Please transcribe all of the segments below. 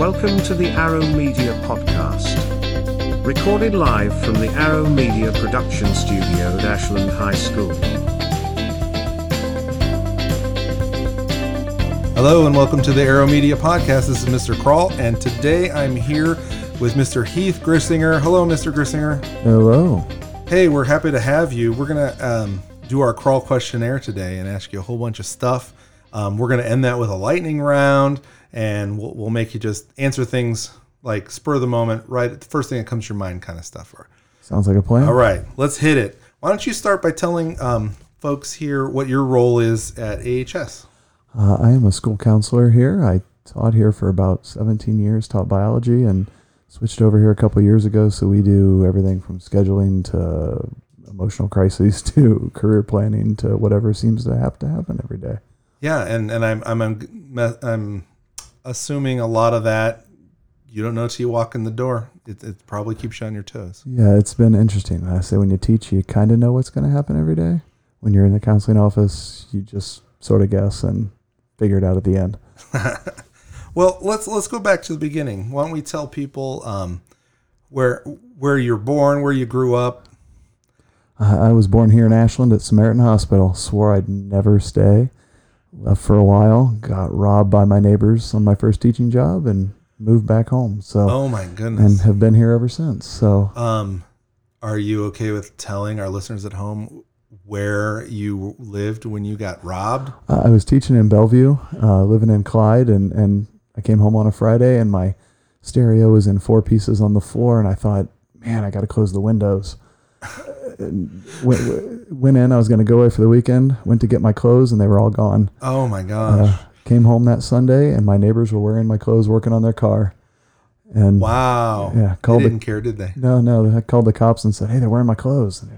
Welcome to the Arrow Media Podcast. Recorded live from the Arrow Media Production Studio at Ashland High School. Hello and welcome to the Arrow Media Podcast. This is Mr. Crawl, and today I'm here with Mr. Heath Grissinger. Hello, Mr. Grissinger. Hello. Hey, we're happy to have you. We're gonna um, do our crawl questionnaire today and ask you a whole bunch of stuff. Um, we're gonna end that with a lightning round, and we'll, we'll make you just answer things like spur of the moment, right? The first thing that comes to your mind, kind of stuff. Sounds like a plan. All right, let's hit it. Why don't you start by telling um, folks here what your role is at AHS? Uh, I am a school counselor here. I taught here for about 17 years, taught biology, and switched over here a couple years ago. So we do everything from scheduling to emotional crises to career planning to whatever seems to have to happen every day. Yeah, and and I'm I'm I'm, I'm assuming a lot of that you don't know till you walk in the door. It, it probably keeps you on your toes. Yeah, it's been interesting. I say when you teach, you kind of know what's going to happen every day. When you're in the counseling office, you just sort of guess and figure it out at the end. well, let's let's go back to the beginning. Why don't we tell people um, where where you're born, where you grew up? Uh, I was born here in Ashland at Samaritan Hospital. Swore I'd never stay. Left for a while. Got robbed by my neighbors on my first teaching job, and moved back home. So oh my goodness, and have been here ever since. So um, are you okay with telling our listeners at home where you lived when you got robbed? Uh, I was teaching in Bellevue, uh, living in Clyde, and and I came home on a Friday, and my stereo was in four pieces on the floor, and I thought, man, I got to close the windows. went, went in. I was going to go away for the weekend. Went to get my clothes, and they were all gone. Oh my gosh! Uh, came home that Sunday, and my neighbors were wearing my clothes, working on their car. And wow, yeah, called they didn't the, care, did they? No, no. I called the cops and said, "Hey, they're wearing my clothes." And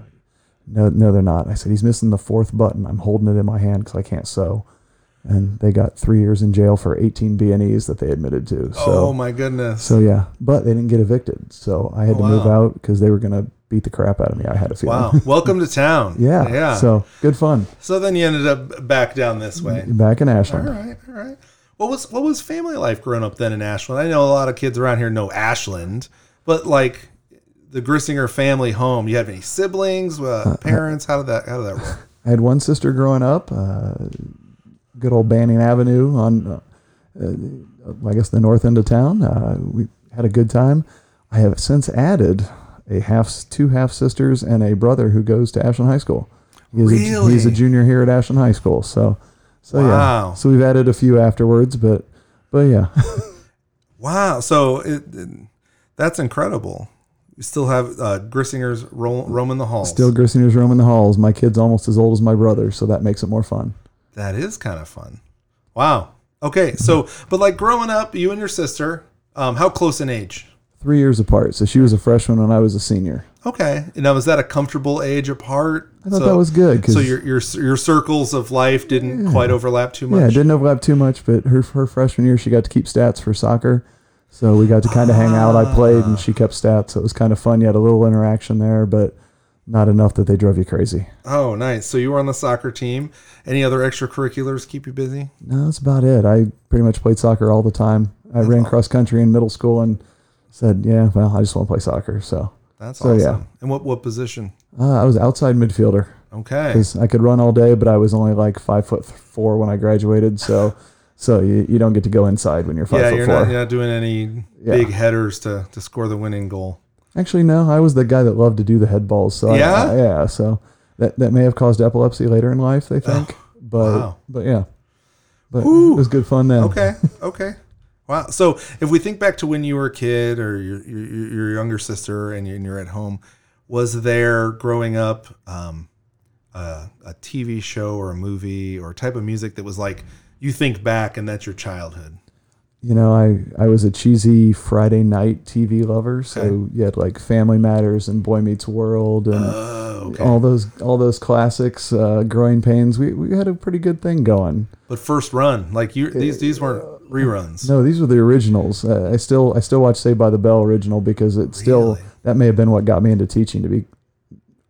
no, no, they're not. I said, he's missing the fourth button. I'm holding it in my hand because I can't sew. And they got three years in jail for 18 B&Es that they admitted to. So, oh my goodness. So yeah, but they didn't get evicted. So I had oh, to wow. move out because they were going to beat the crap out of me. I had a feeling. Wow. Welcome to town. yeah. Yeah. So good fun. So then you ended up back down this way. Back in Ashland. All right. All right. What was what was family life growing up then in Ashland? I know a lot of kids around here know Ashland, but like the Grissinger family home? You have any siblings, uh, parents? How did that how did that work? I had one sister growing up. Uh, good old Banning Avenue on, uh, uh, I guess, the north end of town. Uh, we had a good time. I have since added a half, two half sisters, and a brother who goes to Ashland High School. He's, really? a, he's a junior here at Ashland High School. So, so wow. yeah. So we've added a few afterwards, but, but yeah. wow. So it, it, that's incredible. You still have uh, Grissinger's ro- roaming the halls. Still Grissinger's roaming the halls. My kid's almost as old as my brother, so that makes it more fun. That is kind of fun. Wow. Okay, so but like growing up, you and your sister, um, how close in age? Three years apart. So she was a freshman when I was a senior. Okay. Now was that a comfortable age apart? I thought so, that was good. So your your your circles of life didn't yeah. quite overlap too much. Yeah, it didn't overlap too much. But her her freshman year, she got to keep stats for soccer. So we got to kind of hang out. I played and she ah. kept stats. So it was kind of fun. You had a little interaction there, but not enough that they drove you crazy. Oh, nice. So you were on the soccer team. Any other extracurriculars keep you busy? No, that's about it. I pretty much played soccer all the time. I that's ran cross country in middle school and said, yeah, well, I just want to play soccer. So that's so, awesome. Yeah. And what, what position? Uh, I was outside midfielder. Okay. Because I could run all day, but I was only like five foot four when I graduated. So So you, you don't get to go inside when you're five yeah, foot you're four. Not, you're not doing any yeah. big headers to, to score the winning goal. Actually, no. I was the guy that loved to do the head balls. So yeah, I, I, yeah. So that that may have caused epilepsy later in life. They think, oh, but wow. but yeah, but Ooh. it was good fun then. Okay, okay. Wow. So if we think back to when you were a kid or your your, your younger sister and you're at home, was there growing up um, a, a TV show or a movie or a type of music that was like you think back and that's your childhood? You know, I, I was a cheesy Friday night TV lover, so okay. you had like Family Matters and Boy Meets World and uh, okay. all those all those classics. Uh, Growing Pains. We, we had a pretty good thing going. But first run, like you, these these weren't reruns. No, these were the originals. Uh, I still I still watch Saved by the Bell original because it still really? that may have been what got me into teaching to be,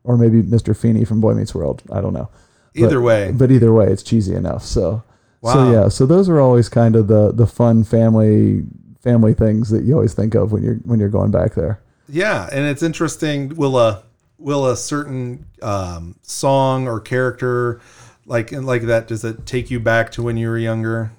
or maybe Mr. Feeney from Boy Meets World. I don't know. Either but, way, but either way, it's cheesy enough. So Wow. So yeah, so those are always kind of the the fun family family things that you always think of when you're when you're going back there. Yeah, and it's interesting. Will a will a certain um, song or character like like that does it take you back to when you were younger?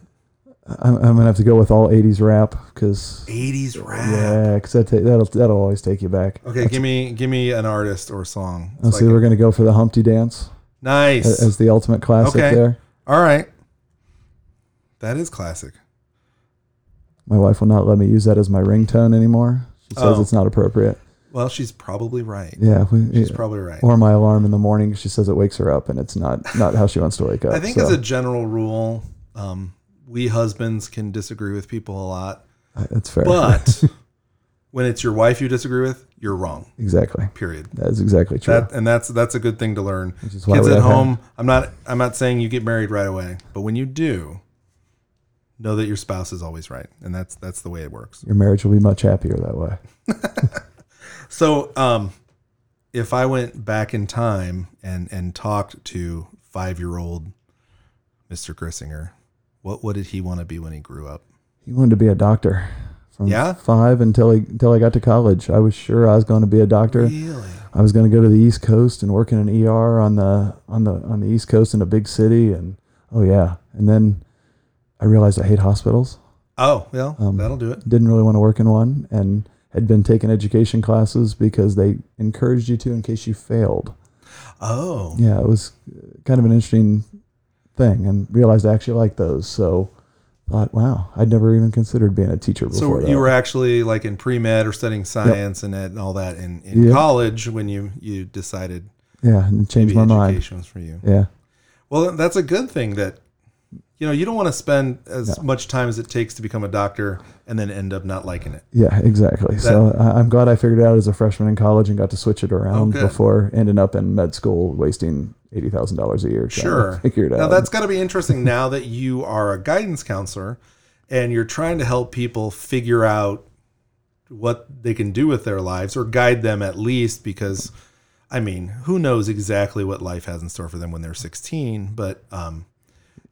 I'm, I'm gonna have to go with all '80s rap because 80s rap. yeah, because that that'll that'll always take you back. Okay, give me give me an artist or song. So see, we're gonna go for the Humpty Dance nice. a- as the ultimate classic Okay. there. All right. That is classic. My wife will not let me use that as my ringtone anymore. She says Oh. it's not appropriate. Well, she's probably right. Yeah, we, She's yeah. probably right. or my alarm in the morning. She says it wakes her up, and it's not not how she wants to wake up. I think so, as a general rule, um, we husbands can disagree with people a lot, uh, that's fair. but when it's your wife you disagree with, you're wrong. exactly, Period. that is exactly true. That and that's that's a good thing to learn. Which is why Kids at home, I'm not I'm not saying you get married right away, but when you do, know that your spouse is always right, and that's that's the way it works. Your marriage will be much happier that way. So, um, if I went back in time and and talked to five year old Mr. Grissinger, what what did he want to be when he grew up? He wanted to be a doctor from Yeah? five until he until I got to college. I was sure I was going to be a doctor. Really? I was going to go to the East Coast and work in an ER on the on the on the East Coast in a big city, and oh yeah, and then I realized I hate hospitals. Oh, well, Um, that'll do it. Didn't really want to work in one, and had been taking education classes because they encouraged you to in case you failed. Oh, Yeah, it was kind of an interesting thing, and realized I actually like those. So thought, wow, I'd never even considered being a teacher before. so that. you were actually like in pre med or studying science and, ed and all that in, in Yeah. college when you you decided yeah, and changed my mind. education was for you. Yeah, Well, that's a good thing that you know you don't want to spend as much time as it takes to become a doctor and then end up not liking it. yeah, exactly. so I, I'm glad I figured it out as a freshman in college and got to switch it around oh, good. before ending up in med school wasting eighty thousand dollars a year. trying to Sure. figure it Now that's got to be interesting now that you are a guidance counselor and you're trying to help people figure out what they can do with their lives or guide them at least because I mean, who knows exactly what life has in store for them when they're 16, but um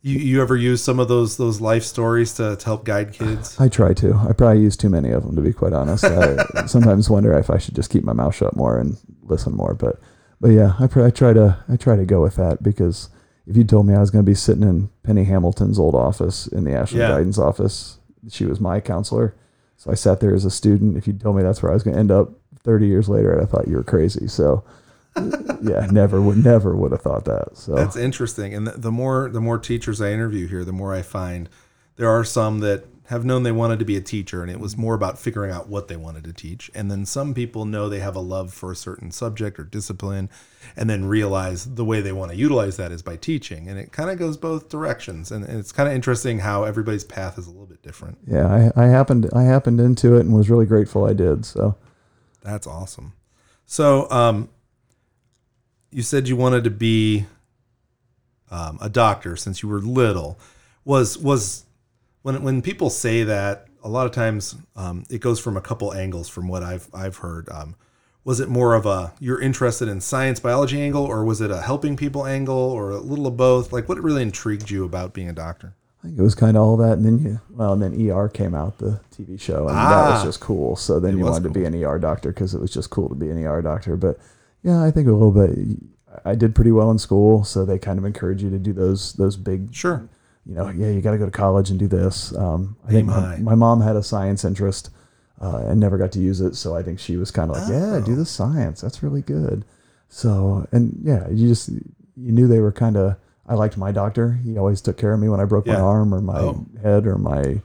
you, you ever use some of those those life stories to, to help guide kids? I try to. I probably use too many of them to be quite honest. I sometimes wonder if I should just keep my mouth shut more and listen more. But but yeah, I, pr- I try to I try to go with that because if you told me I was going to be sitting in Penny Hamilton's old office in the Ashland Yeah. Guidance office, she was my counselor. So I sat there as a student. If you told me that's where I was going to end up 30 years later, I thought you were crazy. So yeah, never would never would have thought that. So That's interesting. And the, the more the more teachers I interview here, the more I find there are some that have known they wanted to be a teacher and it was more about figuring out what they wanted to teach. And then some people know they have a love for a certain subject or discipline and then realize the way they want to utilize that is by teaching. And it kind of goes both directions. And, and it's kind of interesting how everybody's path is a little bit different. yeah, I, I happened I happened into it and was really grateful I did. So That's awesome. So, um, you said you wanted to be um, a doctor since you were little. Was was when when people say that a lot of times um, it goes from a couple angles from what I've I've heard. Um, was it more of a you're interested in science biology angle, or was it a helping people angle, or a little of both? Like, what really intrigued you about being a doctor? I think it was kind of all that, and then you, well, and then ER came out, the TV show, and that was Ah. just cool. So then you wanted to be an ER doctor because it was just cool to be an ER doctor. But yeah, I think a little bit. I did pretty well in school, so they kind of encourage you to do those those big, Sure. You know, yeah, you got to go to college and do this. Um, I think my, my mom had a science interest uh, and never got to use it, so I think she was kind of like, yeah, do Oh. the science. That's really good. So and yeah, you just you knew they were kind of. I liked my doctor. He always took care of me when I broke my arm or my Oh. head or my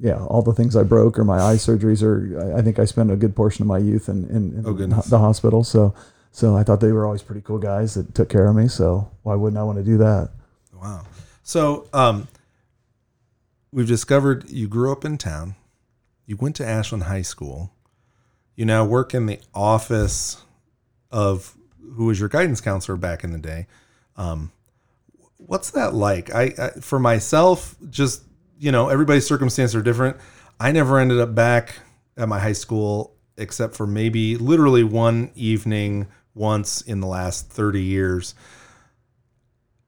yeah all the things I broke or my eye surgeries or I, I think I spent a good portion of my youth in in, in Oh, the hospital. So so I thought they were always pretty cool guys that took care of me. So why wouldn't I want to do that? Wow. So, um, we've discovered you grew up in town. You went to Ashland High School. You now work in the office of who was your guidance counselor back in the day. Um, what's that like? I, I for myself, just you know, everybody's circumstances are different. I never ended up back at my high school except for maybe literally one evening once in the last 30 years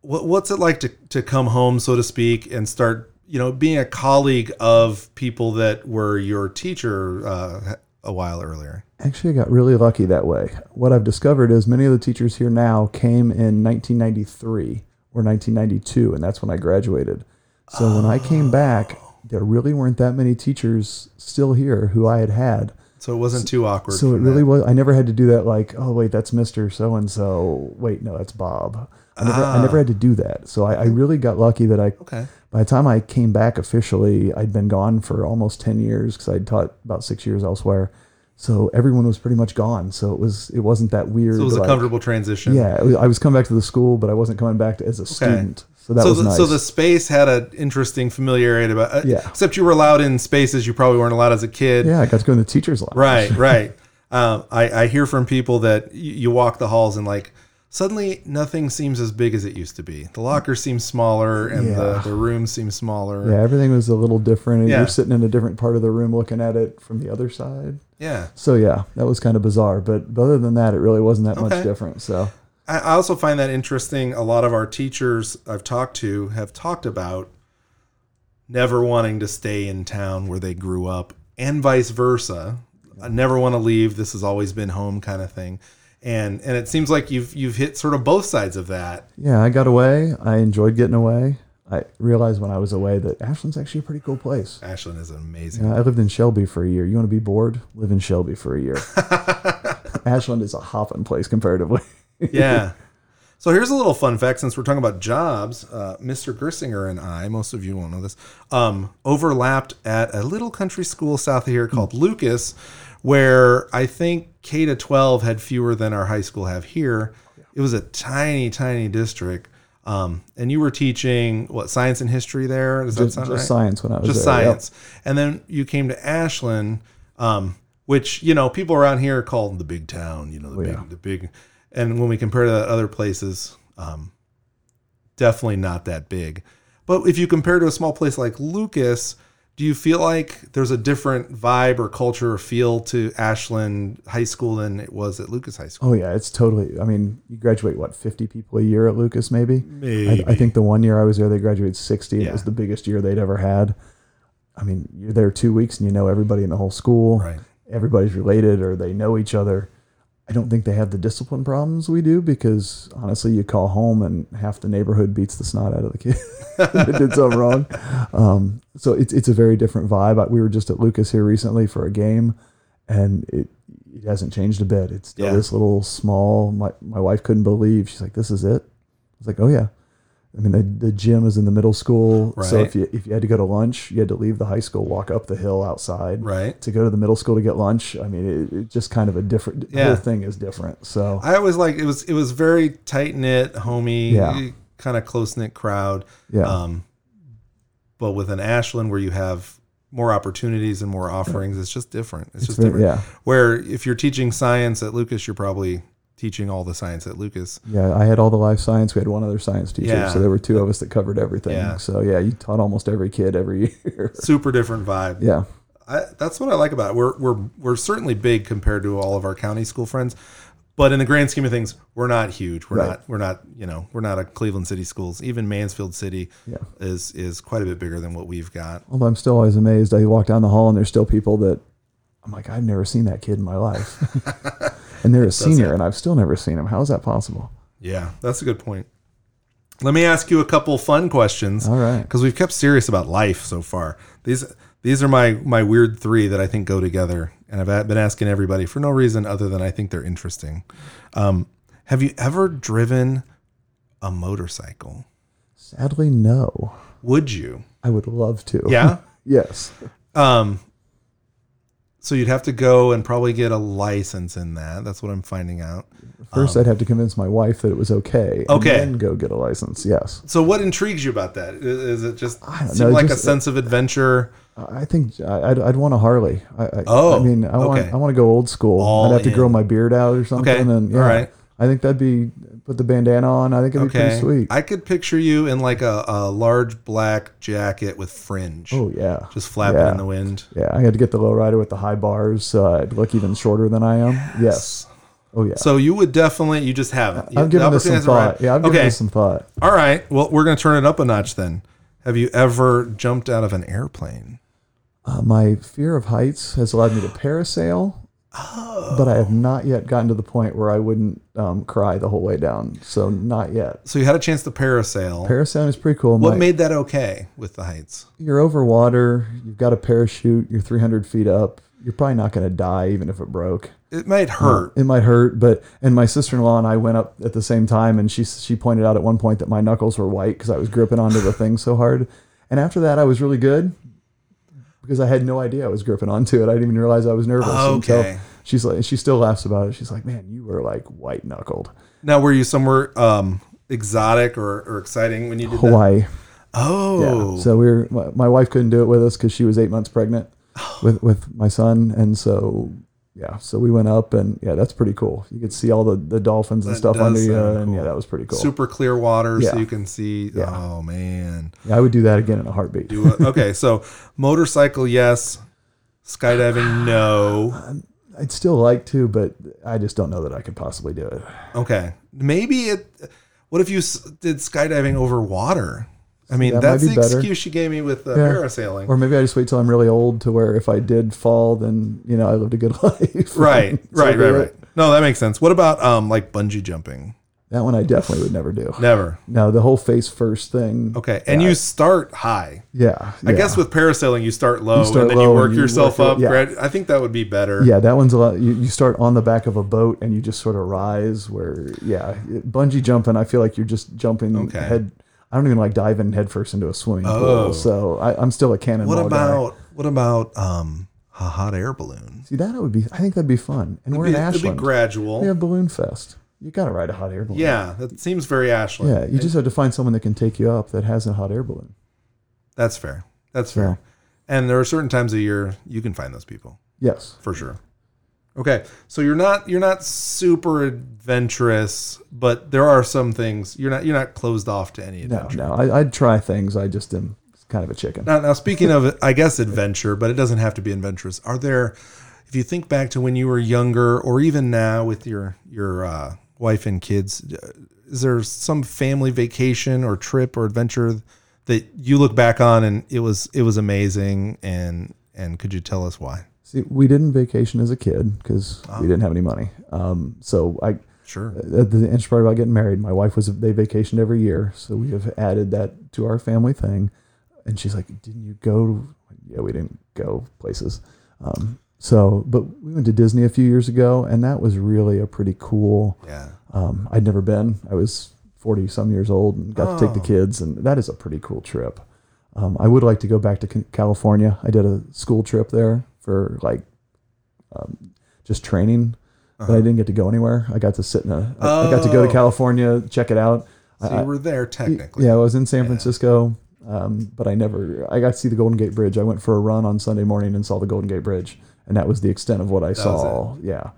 what, what's it like to, to come home, so to speak, and start you know, being a colleague of people that were your teacher uh, a while earlier? Actually, I got really lucky that way. What I've discovered is many of the teachers here now came in 1993 or 1992, and that's when I graduated. So when I came back, there really weren't that many teachers still here who I had had. So it wasn't too awkward. So it really that. was. I never had to do that. Like, oh wait, that's Mister So and So. Wait, no, that's Bob. I never, I never ah. had to do that. So I, I really got lucky that I. Okay. By the time I came back officially, I'd been gone for almost ten years because I'd taught about six years elsewhere. So everyone was pretty much gone. So it was it wasn't that weird. So it was a like- comfortable transition. Yeah, was- I was coming back to the school, but I wasn't coming back to, as a student. So that so, was the, nice. so the space had an interesting familiarity about. Uh, Yeah. Except you were allowed in spaces you probably weren't allowed as a kid. yeah, I got to go in the teachers' lounge. Right. Right. um, I, I hear from people that you, you walk the halls and like suddenly nothing seems as big as it used to be. The locker seems smaller and the, Yeah. the rooms seem smaller. Yeah, everything was a little different, and Yeah. you're sitting in a different part of the room looking at it from the other side. Yeah. So yeah, that was kind of bizarre. But but other than that, it really wasn't that Okay. much different. So I also find that interesting. A lot of our teachers I've talked to have talked about never wanting to stay in town where they grew up, and vice versa. I never want to leave. This has always been home, kind of thing. And and it seems like you've you've hit sort of both sides of that. yeah, I got away. I enjoyed getting away. I realized when I was away that Ashland's actually a pretty cool place. Ashland is amazing. Yeah, I lived in Shelby for a year. You want to be bored? Live in Shelby for a year. Ashland is a hopping place comparatively. Yeah. So here's a little fun fact since we're talking about jobs. Uh, Mr. Grissinger and I, most of you won't know this, um, overlapped at a little country school south of here called Lucas, where I think K to 12 had fewer than our high school have here. It was a tiny, tiny district. Um, and you were teaching what science and history there? Does that just sound just right? science when I was just there. Yep. science. And then you came to Ashland, um, which you know people around here call the big town. You know the big, yeah. the big. And when we compare to other places, um, definitely not that big. But if you compare to a small place like Lucas, do you feel like there's a different vibe or culture or feel to Ashland High School than it was at Lucas High School? Oh yeah, it's totally. I mean, you graduate what fifty people a year at Lucas, maybe. Maybe. I, I think the one year I was there, they graduated sixty. Yeah. It was the biggest year they'd ever had. I mean, you're there two weeks and you know everybody in the whole school. Right. Everybody's related or they know each other. I don't think they have the discipline problems we do because honestly, you call home and half the neighborhood beats the snot out of the kid that did something wrong. Um, so it's it's a very different vibe. We were just at Lucas here recently for a game, and it it hasn't changed a bit. It's still Yeah. this little small. My my wife couldn't believe. She's like, "This is it." I was like, "Oh yeah." I mean, the, the gym is in the middle school, so if you if you had to go to lunch, you had to leave the high school, walk up the hill outside, Right. to go to the middle school to get lunch. I mean, it, it's just kind of a different. Yeah. whole thing is different. So I always like it was it was very tight knit, homey, Yeah. kind of close knit crowd. yeah, Um, but with an Ashland where you have more opportunities and more offerings, it's just different. It's, just very- different. yeah, Where if you're teaching science at Lucas, you're probably teaching all the science at Lucas. yeah. I had all the life science. We had one other science teacher, Yeah. so there were two of us that covered everything. Yeah. So yeah, you taught almost every kid every year. Super different vibe. yeah, I, that's what I like about it. We're we're we're certainly big compared to all of our county school friends, but in the grand scheme of things, we're not huge. We're Right. not we're not you know we're not a Cleveland City schools. Even Mansfield City Yeah. is is quite a bit bigger than what we've got. Although I'm still always amazed. I walk down the hall and there's still people that I'm like, I've never seen that kid in my life, and they're a senior, and I've still never seen him. How is that possible? Yeah, that's a good point. Let me ask you a couple fun questions. All right. Because we've kept serious about life so far. These these are my my weird three that I think go together, and I've been asking everybody for no reason other than I think they're interesting. Um, have you ever driven a motorcycle? Sadly, no. Would you? I would love to. Yeah. yes. Um. So you'd have to go and probably get a license in that. That's what I'm finding out. First, I'd have to convince my wife that it was okay. and Um, Okay. Then go get a license. Yes. So what intrigues you about that? Is it just seem know, like a just- sense of adventure? I think I'd, I'd want a Harley. I, I, Oh, I mean, I want okay. I want to go old school. All I'd have to grow my beard out or something. Okay, And yeah, all right. I think that'd be put the bandana on. I think it'd be pretty sweet. I could picture you in like a, a large black jacket with fringe, oh yeah. just flapping yeah. in the wind. Yeah, I had to get the lowrider with the high bars, so I'd look even shorter than I am. Yes. Oh yeah. So you would definitely, you just haven't. I've given the this some thought. Yeah, I've given okay. this some thought. All right. Well, we're to turn it up a notch then. Have you ever jumped out of an airplane? Uh, my fear of heights has allowed me to parasail, but I have not yet gotten to the point where I wouldn't um, cry the whole way down. So not yet. So you had a chance to parasail. Parasailing is pretty cool. what My- made that okay with the heights? you're over water. You've got a parachute. You're 300 feet up. You're probably not going to die even if it broke. It might hurt. It might hurt, but and my sister-in-law and I went up at the same time, and she she pointed out at one point that my knuckles were white because I was gripping onto the thing so hard. And after that, I was really good because I had no idea I was gripping onto it. I didn't even realize I was nervous. until Okay. she's like, she still laughs about it. She's like, "Man, you were like white knuckled." Now, were you somewhere um, exotic or, or exciting when you did that? Hawaii. Oh, Yeah. So we were. My, my wife couldn't do it with us because she was eight months pregnant with with my son, and so yeah. So we went up, and yeah, that's pretty cool. You could see all the, the dolphins and That stuff under you, sound and yeah, that was pretty cool. super clear water so you can see. Yeah. Oh man. Yeah, I would do that again in a heartbeat. Do it. Okay, so motorcycle, yes. Skydiving, no. I'd still like to, but I just don't know that I could possibly do it. Okay, maybe it. What if you did skydiving over water? I mean, That might that's be the better. excuse she gave me with the Yeah. parasailing. Or maybe I just wait till I'm really old to where if I did fall, then you know I lived a good life. right, So right, do right, it. right. No, that makes sense. What about um like bungee jumping? That one I definitely would never do. Never. No, the whole face first thing. Okay, and you start high. Yeah. I yeah. guess with parasailing, you start low start and then you low work and you yourself work up. it- yeah. grad- I think that would be better. Yeah, that one's a lot. You, you start on the back of a boat and you just sort of rise. Where yeah, bungee jumping, I feel like you're just jumping Okay. head. I don't even like diving headfirst into a swimming Oh. pool. So I, I'm still a cannonball What guy. about what about um a hot air balloon? See, that would be. I think that'd be fun. And we're It'd in be, it'd be gradual. We have Balloon Fest. You got to ride a hot air balloon. Yeah, that seems very Ashland. Yeah, you just have to find someone that can take you up that has a hot air balloon. That's fair. That's fair. Yeah. And there are certain times of year you can find those people Yes. for sure. Okay, so you're not you're not super adventurous, but there are some things you're not you're not closed off to any No, adventure. no. I, I'd try things. I just am kind of a chicken. Now, now speaking of I guess adventure, but it doesn't have to be adventurous. Are there, if you think back to when you were younger, or even now with your your uh, wife and kids, uh, is there some family vacation or trip or adventure that you look back on and it was it was amazing and and could you tell us why? See, we didn't vacation as a kid because Ah. we didn't have any money. Um, so I, Sure. uh, the interesting part about getting married, my wife was they vacationed every year, so we have added that to our family thing. And she's like, "Didn't you go?" Yeah, we didn't go places. Um, so, but we went to Disney a few years ago, and that was really a pretty cool. Yeah. Um, I'd never been. I was forty some years old and got to take the Oh. kids, and that is a pretty cool trip. Um, I would like to go back to California. I did a school trip there for like um, just training, but Uh-huh. I didn't get to go anywhere. I got to sit in a. I I got to go Oh. to California, check it out. So I- you were there technically. Yeah, I was in San Francisco, um, but I never. I got to see the Golden Gate Bridge. I went for a run on Sunday morning and saw the Golden Gate Bridge, and that was the extent of what I was saw. Yeah,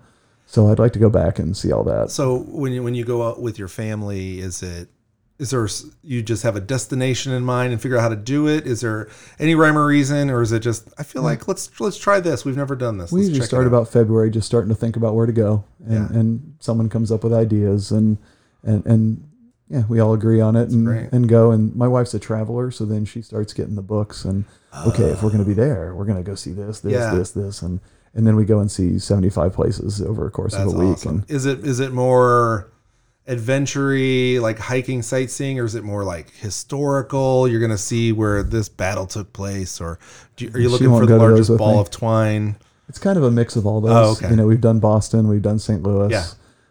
so I'd like to go back and see all that. So when you when you go out with your family, is it is there you just have a destination in mind and figure out how to do it? Is there any rhyme or reason, or is it just I feel mm. like let's let's try this. We've never done this. we Let's usually start about February, just starting to think about where to go, and, Yeah. and someone comes up with ideas, and and and yeah, we all agree on it and, great. and go. And my wife's a traveler, so then she starts getting the books and okay, if we're going to be oh. there, we're going to go see this, this, Yeah. this, this, and and then we go and see seventy five places over a course That's of a week. awesome. And Is it is it more adventure like hiking, sightseeing, or is it more like historical? You're gonna see where this battle took place, or do you, are you looking for the largest ball me. of twine? it's kind of a mix of all those. Oh, okay. You know, we've done Boston, we've done St. Louis. Yeah.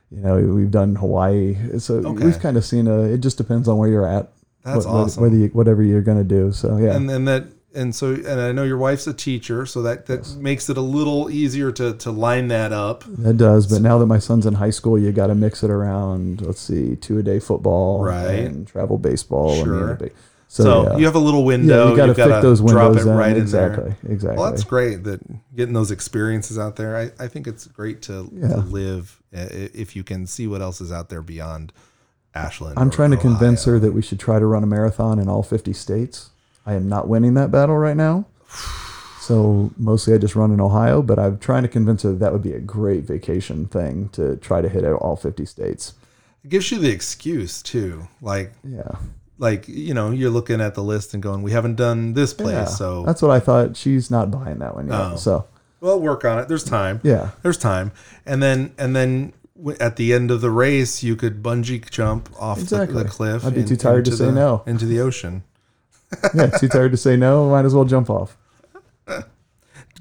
You know, we've done Hawaii. So Okay. we've kind of seen a. It just depends on where you're at. That's what- awesome. Whether you, whatever you're going to do. So yeah. and and that and so and I know your wife's a teacher, so that that makes it a little easier to to line that up. That does, but now that my son's in high school, you got to mix it around. Let's see, two a day football, Right. and travel baseball. Sure. And. So, so, yeah. you have a little window. yeah, you got to fit those drop windows it in. right in exactly, there. exactly. Well, that's great that getting those experiences out there. I, I think it's great to, Yeah. to live if you can see what else is out there beyond Ashland. I'm trying to convince her that we should try to run a marathon in all 50 states. I am not winning that battle right now. So mostly I just run in Ohio, but I'm trying to convince her that, that would be a great vacation thing to try to hit out all 50 states. It gives you the excuse too. Like Yeah. like you know you're looking at the list and going, we haven't done this place, Yeah, so that's what I thought. She's not buying that one yet. Oh. So we'll work on it. There's time. yeah, There's time, and then and then at the end of the race, you could bungee jump off the, Exactly. the cliff. I'd be in- too tired to into say the- no. into the ocean. yeah. Too tired to say no. Might as well jump off.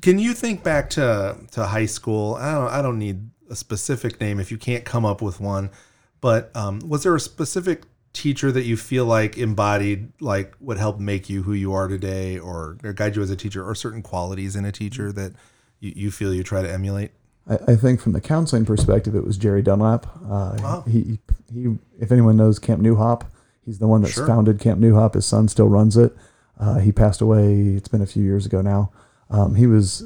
Can you think back to to high school? I don't I don't need a specific name if you can't come up with one, but um, was there a specific teacher that you feel like embodied like what helped make you who you are today, or, or guide you as a teacher, or certain qualities in a teacher that you, you feel you try to emulate? I, I think from the counseling perspective, it was Jerry Dunlap. Uh, Wow. He, he, if anyone knows Camp Nuhop, he's the one that Sure. founded Camp Nuhop. His son still runs it. Uh, he passed away. It's been a few years ago now. Um, he was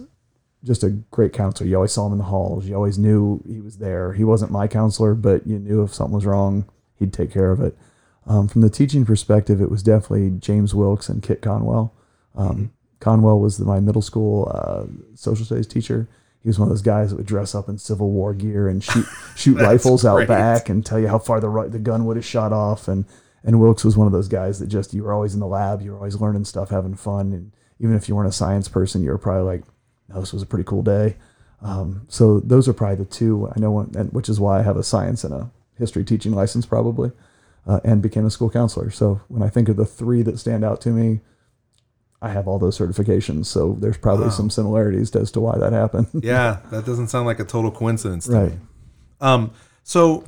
just a great counselor. You always saw him in the halls. You always knew he was there. He wasn't my counselor, but you knew if something was wrong, he'd take care of it. Um, from the teaching perspective, it was definitely James Wilkes and Kit Conwell. Um, Conwell was the, my middle school uh, social studies teacher. He was one of those guys that would dress up in Civil War gear and shoot shoot rifles out great. back and tell you how far the the gun would have shot off. And and Wilkes was one of those guys that just you were always in the lab, you were always learning stuff, having fun, and even if you weren't a science person, you were probably like, "No, this was a pretty cool day." Um, so those are probably the two I know, one, and which is why I have a science and a history teaching license probably, uh, and became a school counselor. So when I think of the three that stand out to me, I have all those certifications. So there's probably Wow. some similarities as to why that happened. Yeah, that doesn't sound like a total coincidence to right. me. Um, so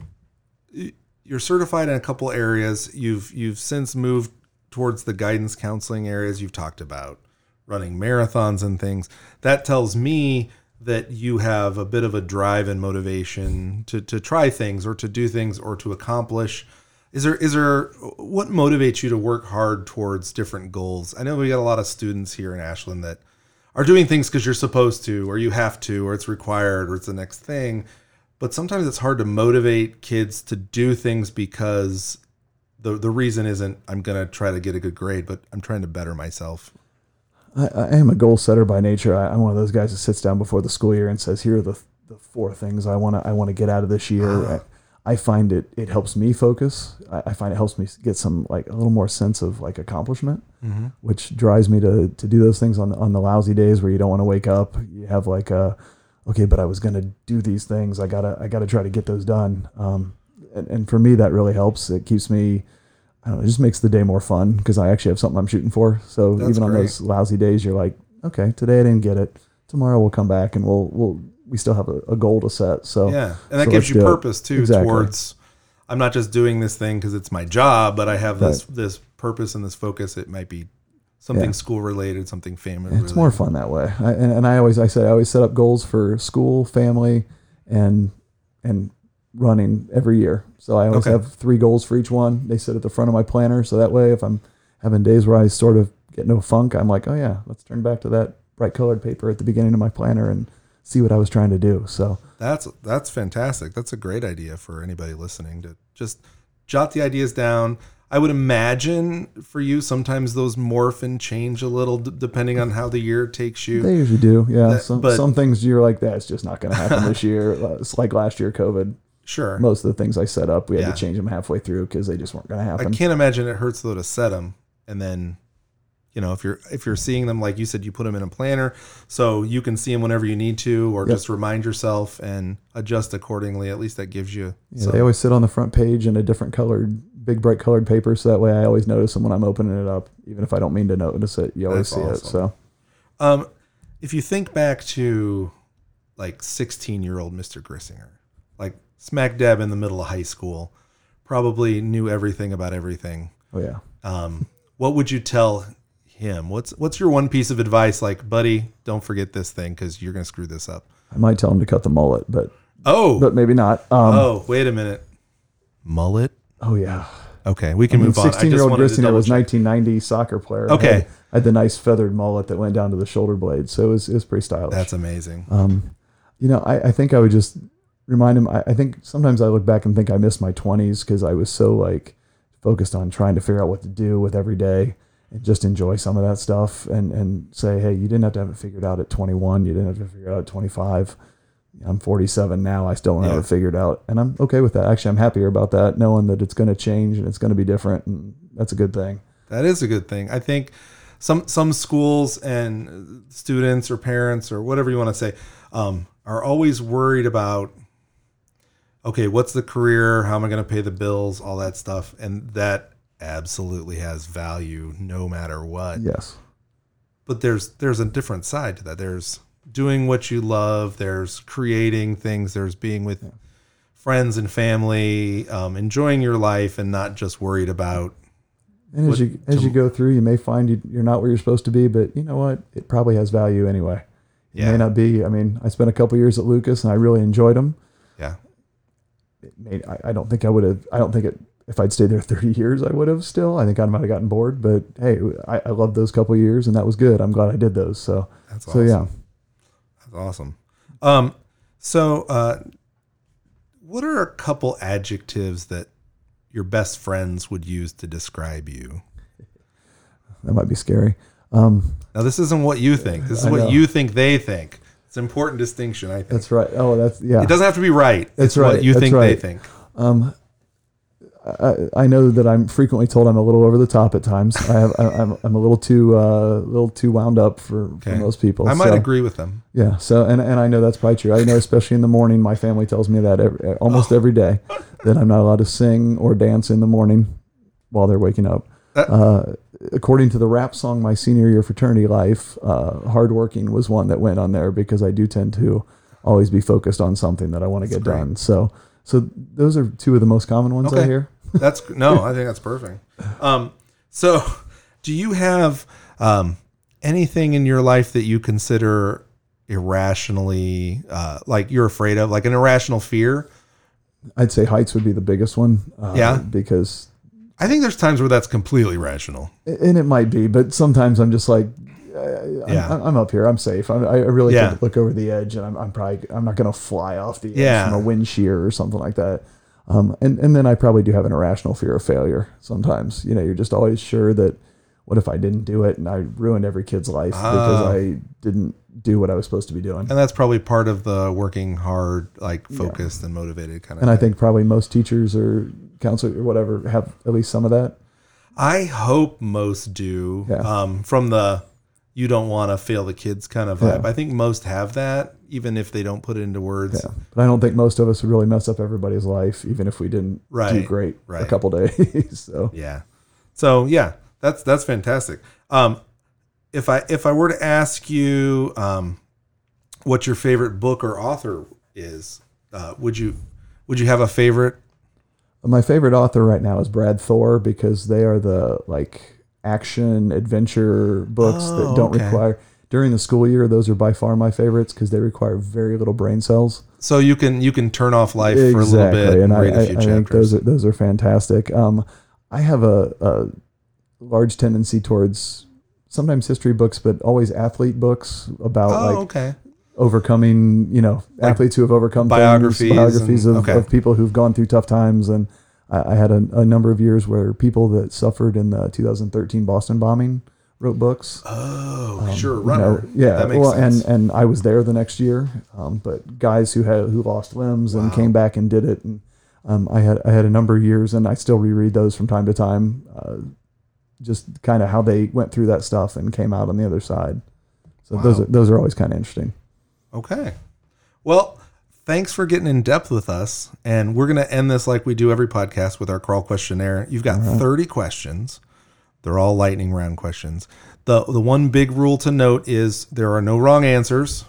you're certified in a couple areas. You've you've since moved towards the guidance counseling areas. You've talked about running marathons and things. That tells me that you have a bit of a drive and motivation to to try things or to do things or to accomplish. Is there is there what motivates you to work hard towards different goals? I know we got a lot of students here in Ashland that are doing things because you're supposed to, or you have to, or it's required, or it's the next thing. But sometimes it's hard to motivate kids to do things because the the reason isn't I'm gonna try to get a good grade, but I'm trying to better myself. I, I am a goal setter by nature. I, I'm one of those guys that sits down before the school year and says, "Here are the the four things I want to I want to get out of this year." Ah. I, I find it it helps me focus. I, I find it helps me get some like a little more sense of like accomplishment, mm-hmm. which drives me to to do those things on the, on the lousy days where you don't want to wake up. You have like a okay, but I was going to do these things. I gotta I gotta try to get those done. Um, and, and for me, that really helps. It keeps me. I don't know. It just makes the day more fun because I actually have something I'm shooting for. So That's even on great. those lousy days, you're like, okay, today I didn't get it. Tomorrow we'll come back and we'll we'll we still have a, a goal to set. So Yeah, and that so gives you do it. purpose too. Exactly. Towards I'm not just doing this thing because it's my job, but I have this Right. this purpose and this focus. It might be something Yeah. school related, something family. It's more fun that way. I, and, and I always I said, I always set up goals for school, family, and and running every year. So I always Okay. have three goals for each one. They sit at the front of my planner, so that way if I'm having days where I sort of get no funk, I'm like, oh yeah, let's turn back to that bright colored paper at the beginning of my planner and see what I was trying to do. So That's that's fantastic. That's a great idea for anybody listening to just jot the ideas down. I would imagine for you sometimes those morph and change a little d- depending on how the year takes you. they usually do. Yeah. That- some but- some things you're like, that's just not going to happen this year. It's like last year, COVID. sure. Most of the things I set up, we had Yeah. to change them halfway through because they just weren't going to happen. I can't imagine it hurts though to set them and then you know if you're if you're seeing them like you said you put them in a planner so you can see them whenever you need to or Yep. just remind yourself and adjust accordingly at least that gives you Yeah, some- they always sit on the front page in a different colored, big bright colored paper, so that way I always notice them when I'm opening it up, even if I don't mean to notice it. You always That's see awesome. it. So Um, if you think back to like 16 year old Mr. Grissinger, like smack dab in the middle of high school, probably knew everything about everything. oh yeah, Um, what would you tell him? What's what's your one piece of advice? Like, buddy, don't forget this thing because you're gonna screw this up. I might tell him to cut the mullet, but Oh, but maybe not. Um, oh, wait a minute. Mullet. Oh yeah, Okay, we can I mean, move on. Sixteen-year-old wanted to Grissinger double was 1990 soccer player. Okay. had, I had the nice feathered mullet that went down to the shoulder blade, so it was it was pretty stylish. That's amazing. Um, you know, I, I think I would just remind him. I, I think sometimes I look back and think I missed my 20s because I was so like focused on trying to figure out what to do with every day and just enjoy some of that stuff and, and say, hey, you didn't have to have it figured out at 21. You didn't have to figure it out at 25. I'm 47 now. I still don't have Yeah. it figured out. And I'm okay with that. Actually, I'm happier about that, knowing that it's going to change and it's going to be different. And that's a good thing. That is a good thing. I think some some schools and students or parents or whatever you want to say um, are always worried about. Okay, what's the career? How am I going to pay the bills? All that stuff, and that absolutely has value no matter what. Yes. But there's there's a different side to that. There's doing what you love. There's creating things. There's being with friends and family, um, enjoying your life, and not just worried about And as you as you go through, you may find you, you're not where you're supposed to be, but you know what? It probably has value anyway. It Yeah. may not be. I mean, I spent a couple years at Lucas, and I really enjoyed them. yeah It may, I, I don't think I would have. I don't think it. If I'd stayed there 30 years, I would have still. I think I might have gotten bored. But hey, I, I loved those couple years, and that was good. I'm glad I did those. So that's so awesome. yeah. That's awesome. Um, so, uh, what are a couple adjectives that your best friends would use to describe you? That might be scary. Um, Now, this isn't what you think. This is I what know. you think they think. It's an important distinction, I think. that's right. Oh, that's yeah. It doesn't have to be right. That's it's what right. you That's think they think. Um, I, I know that I'm frequently told I'm a little over the top at times. I have, I, I'm, I'm a little too, uh, little too wound up for, for most people. I might So, agree with them. Yeah. So, and, and I know that's probably true. I know, especially in the morning, my family tells me that every, almost Oh. every day that I'm not allowed to sing or dance in the morning while they're waking up. Uh, according to the rap song, my senior year fraternity life, uh, hardworking was one that went on there because I do tend to always be focused on something that I want to get great. done. So, so those are two of the most common ones I hear. That's no, I think that's perfect. Um, so, do you have um, anything in your life that you consider irrationally, uh, like you're afraid of, like an irrational fear? I'd say heights would be the biggest one. Uh, Yeah. Because, I think there's times where that's completely rational. and it might be, but sometimes I'm just like, uh, Yeah. I'm, I'm up here. I'm safe. I'm, I really Yeah. could look over the edge, and I'm, I'm probably I'm not going to fly off the edge Yeah. from a wind shear or something like that. Um, and and then I probably do have an irrational fear of failure. Sometimes, you know, you're just always sure that what if I didn't do it and I ruined every kid's life because Ah. I didn't do what I was supposed to be doing. And that's probably part of the working hard, like focused and motivated kind of And I think probably most teachers or counselors or whatever have at least some of that. I hope most do. Yeah. Um, from the you don't want to fail the kids kind of vibe. Yeah. I think most have that, even if they don't put it into words. Yeah. But I don't think most of us would really mess up everybody's life, even if we didn't do great right. a couple days. so Yeah. So yeah, that's that's fantastic. Um, if I if I were to ask you, um, what your favorite book or author is, uh, would you would you have a favorite? my favorite author right now is Brad Thor because they are the like action adventure books Oh, that don't okay. require during the school year. Those are by far my favorites because they require very little brain cells. So you can you can turn off life for a little bit and, and I, read I, a few I think chapters. those are those are fantastic. Um, I have a, a large tendency towards sometimes history books, but always athlete books about oh, like okay. overcoming, you know, Like athletes who have overcome biographies things, biographies and- of, okay. of people who've gone through tough times. And I, I had a, a number of years where people that suffered in the 2013 Boston bombing wrote books. Oh, sure, Um, You runner. know, yeah. that makes well, sense. and and I was there the next year. Um, but guys who had who lost limbs and came back and did it. And um, I had I had a number of years, and I still reread those from time to time. Uh, just kind of how they went through that stuff and came out on the other side. So those are those are always kind of interesting. Okay. Well, thanks for getting in depth with us. And we're going to end this like we do every podcast with our crawl questionnaire. You've got 30 questions. They're all lightning round questions. The the one big rule to note is there are no wrong answers,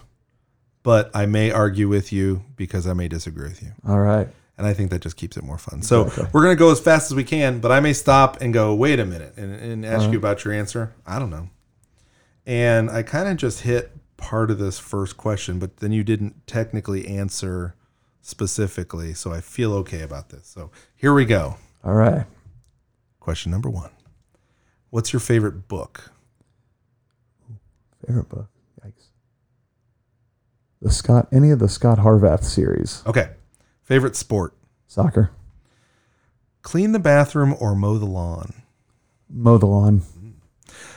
but I may argue with you because I may disagree with you. All right. And I think that just keeps it more fun. So Exactly. we're going to go as fast as we can, but I may stop and go, wait a minute, and, and ask you about your answer. I don't know. And I kind of just hit part of this first question, but then you didn't technically answer specifically. So I feel okay about this. So here we go. All right. Question number one What's your favorite book? Favorite book. Yikes. The Scott, any of the Scot Harvath series. Okay. Favorite sport? Soccer. Clean the bathroom or mow the lawn? Mow the lawn.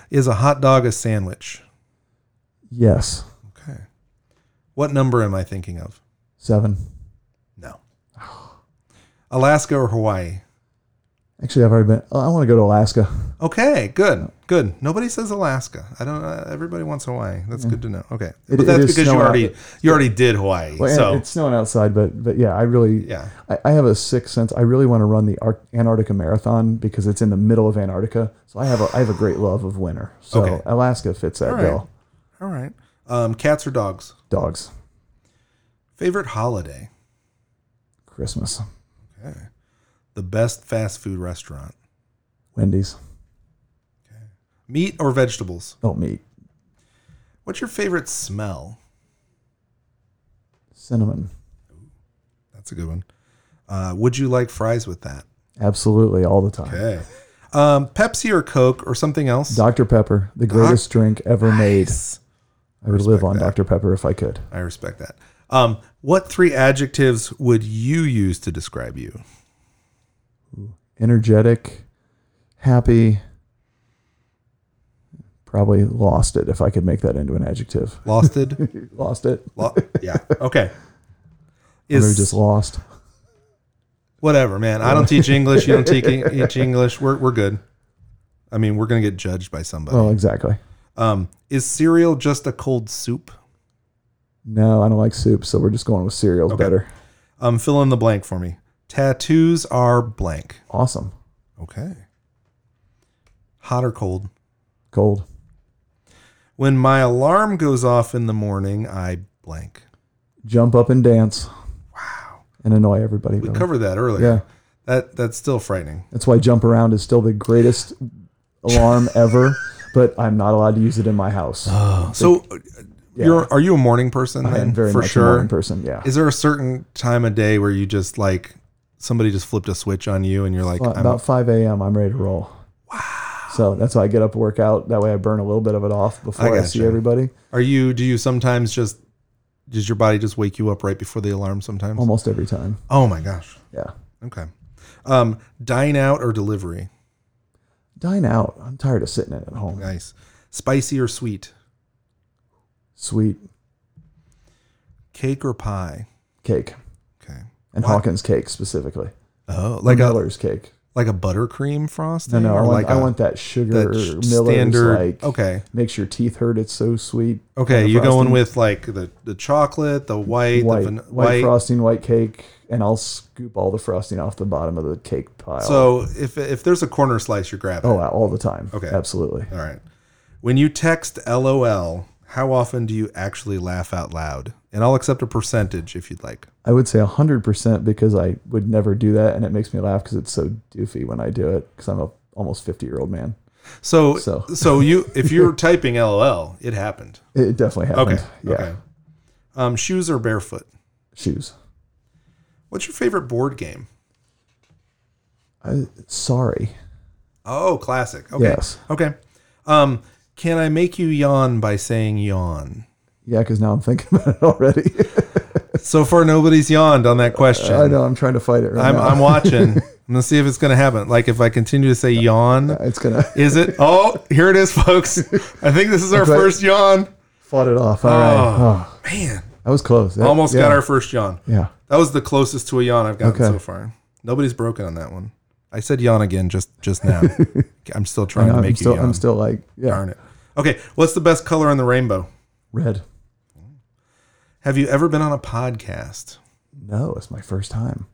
Is a hot dog a sandwich? Yes. Okay. What number am I thinking of? Seven. No. Alaska or Hawaii? Actually, I've already been. oh, I want to go to Alaska. Okay, good, good. Nobody says Alaska. I don't. Uh, everybody wants Hawaii. That's good to know. Okay, It- but that's because you snowing out already you already did Hawaii. Well, so it's snowing outside, but but yeah, I really yeah, I, I have a sixth sense. I really want to run the Ar- Antarctica Marathon because it's in the middle of Antarctica. So I have a I have a great love of winter. So Okay. Alaska fits that right. bill. All right. Um, cats or dogs? Dogs, Favorite holiday? Christmas, Okay. The best fast food restaurant? Wendy's. Okay. Meat or vegetables? Oh, meat, What's your favorite smell? cinnamon. That's a good one. Uh, would you like fries with that? Absolutely, all the time. Okay. Um, Pepsi or Coke or something else? Dr Pepper, the greatest drink ever made. I would live on that. Dr Pepper if I could. I respect that. Um, what three adjectives would you use to describe you? Energetic, happy. Probably lost it if I could make that into an adjective. Lost it. Lost it. Lo- yeah. Okay. Is just lost. whatever, man. I don't teach English. You don't teach, teach English. We're we're good. I mean, we're gonna get judged by somebody. Well, exactly. Um, is cereal just a cold soup? No, I don't like soup, so we're just going with cereals Okay. better. Um, fill in the blank for me. Tattoos are blank. Awesome. Okay. Hot or cold? Cold. When my alarm goes off in the morning, I blank. Jump up and dance. Wow. And annoy everybody. We covered that earlier. Yeah. That that's still frightening. That's why jump around is still the greatest alarm ever, but I'm not allowed to use it in my house. So, uh, you're are you a morning person I then? am very for much sure. a morning person. Yeah. Is there a certain time of day where you just like somebody just flipped a switch on you and you're like, I'm, about 5 a.m. I'm ready to roll. Wow. So that's why I get up, work out. That way I burn a little bit of it off before I, see gotcha. everybody. are you? Do you sometimes just does your body just wake you up right before the alarm? Sometimes. Almost every time. oh my gosh. Yeah. Okay. Um, dine out or delivery? Dine out. I'm tired of sitting at home. Nice. Spicy or sweet? Sweet Cake or pie? cake Okay. and? Hawkins cake specifically. Oh, like a Miller's cake. Like a buttercream frosting? No, no, I want, like I a- want that sugar that Miller's standard. like okay. makes your teeth hurt. It's so sweet. Okay, kind of you're going with like the the chocolate, the white, white, the van- white, white. frosting, white cake, and I'll scoop all the frosting off the bottom of the cake pile. So if if there's a corner slice, you're grabbing. oh, it. all the time. Okay. absolutely. All right. When you text LOL, how often do you actually laugh out loud? And I'll accept a percentage if you'd like. I would say hundred percent because I would never do that, and it makes me laugh because it's so doofy when I do it because I'm a almost fifty year old man. So so, So. you if you're typing LOL, it happened. It definitely happened. Okay. Yeah. Okay. Um, shoes or barefoot? Shoes. What's your favorite board game? I, sorry. Oh, classic. Okay. Yes. Okay. Um, can I make you yawn by saying yawn? Yeah, because now I'm thinking about it already. So far, nobody's yawned on that uh, question. I know I'm trying to fight it right I'm, now. I'm watching. I'm gonna see if it's gonna happen. Like if I continue to say yawn, it's gonna is it? Oh, here it is, folks. I think this is our Okay. first yawn. fought it off. All right. Oh, Man, that was close. That- almost yeah. got our first yawn. Yeah. That was the closest to a yawn I've gotten Okay. so far. Nobody's broken on that one. I said yawn again just just now. I'm still trying to I'm make still, you yawn. I'm still like, yeah, Darn it. Okay, what's the best color in the rainbow? red. Have you ever been on a podcast? No, it's my first time.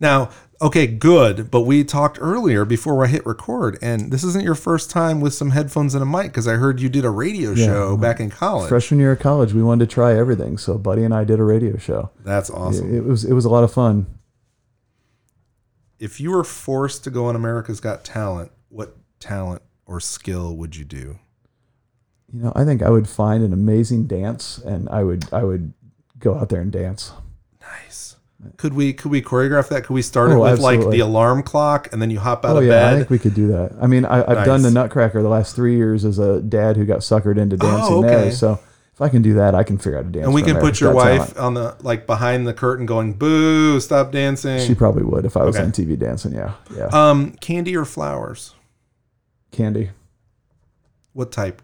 Now, okay, good, but we talked earlier before I hit record, and this isn't your first time with some headphones and a mic because I heard you did a radio show back in college. Freshman year of college, we wanted to try everything. So, Buddy and I did a radio show. That's awesome. It, it was it was a lot of fun. If you were forced to go on America's Got Talent, what talent or skill would you do? You know, I think I would find an amazing dance, and I would I would go out there and dance. Nice. Could we could we choreograph that? Could we start it Oh, with like the alarm clock and then you hop out Oh of yeah, I think we could do that. I mean, I, I've done the Nutcracker the last three years as a dad who got suckered into dancing Oh, okay. there. So if I can do that, I can figure out a dance. and we can put your wife Talent. on the like behind the curtain going, Boo, stop dancing. She probably would if I was Okay. on TV dancing. Yeah, yeah. um, candy or flowers? Candy, What type?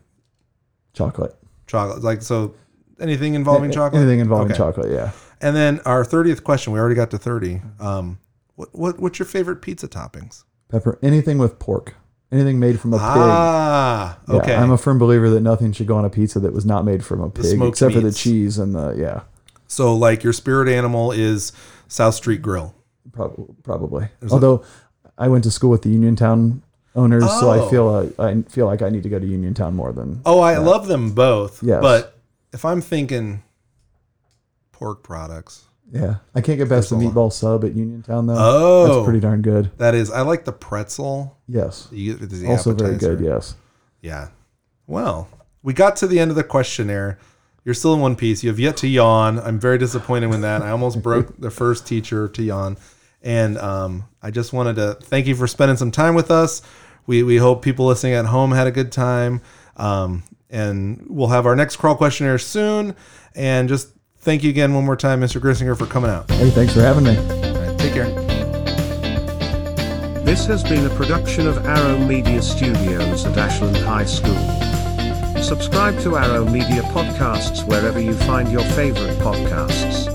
Chocolate, Chocolate. Like so anything involving chocolate? Anything involving Okay. chocolate. Yeah. And then our thirtieth question, we already got to thirty. Um, what what what's your favorite pizza toppings? pepper, anything with pork, anything made from a pig. Ah, Yeah, okay. I'm a firm believer that nothing should go on a pizza that was not made from a pig, except for the cheese and the yeah, so like your spirit animal is South Street Grill. prob- probably. Although I went to school with the Uniontown owners, so Oh. I feel uh, I feel like I need to go to Uniontown more than Oh, I love them both. Yes. But if I'm thinking pork products, yeah. I can't get past the meatball sub at Uniontown though. Oh. that's pretty darn good. that is, I like the pretzel. Yes, You also very good. Yes. Yeah. Well, we got to the end of the questionnaire. You're still in one piece. You have yet to yawn. I'm very disappointed with that. I almost broke the first teacher to yawn. And um, I just wanted to thank you for spending some time with us. We, we hope people listening at home had a good time. Um, and we'll have our next crawl questionnaire soon. And just thank you again one more time, Mr. Grissinger, for coming out. Hey, thanks for having me. All right, take care. This has been a production of Arrow Media Studios at Ashland High School. Subscribe to Arrow Media Podcasts wherever you find your favorite podcasts.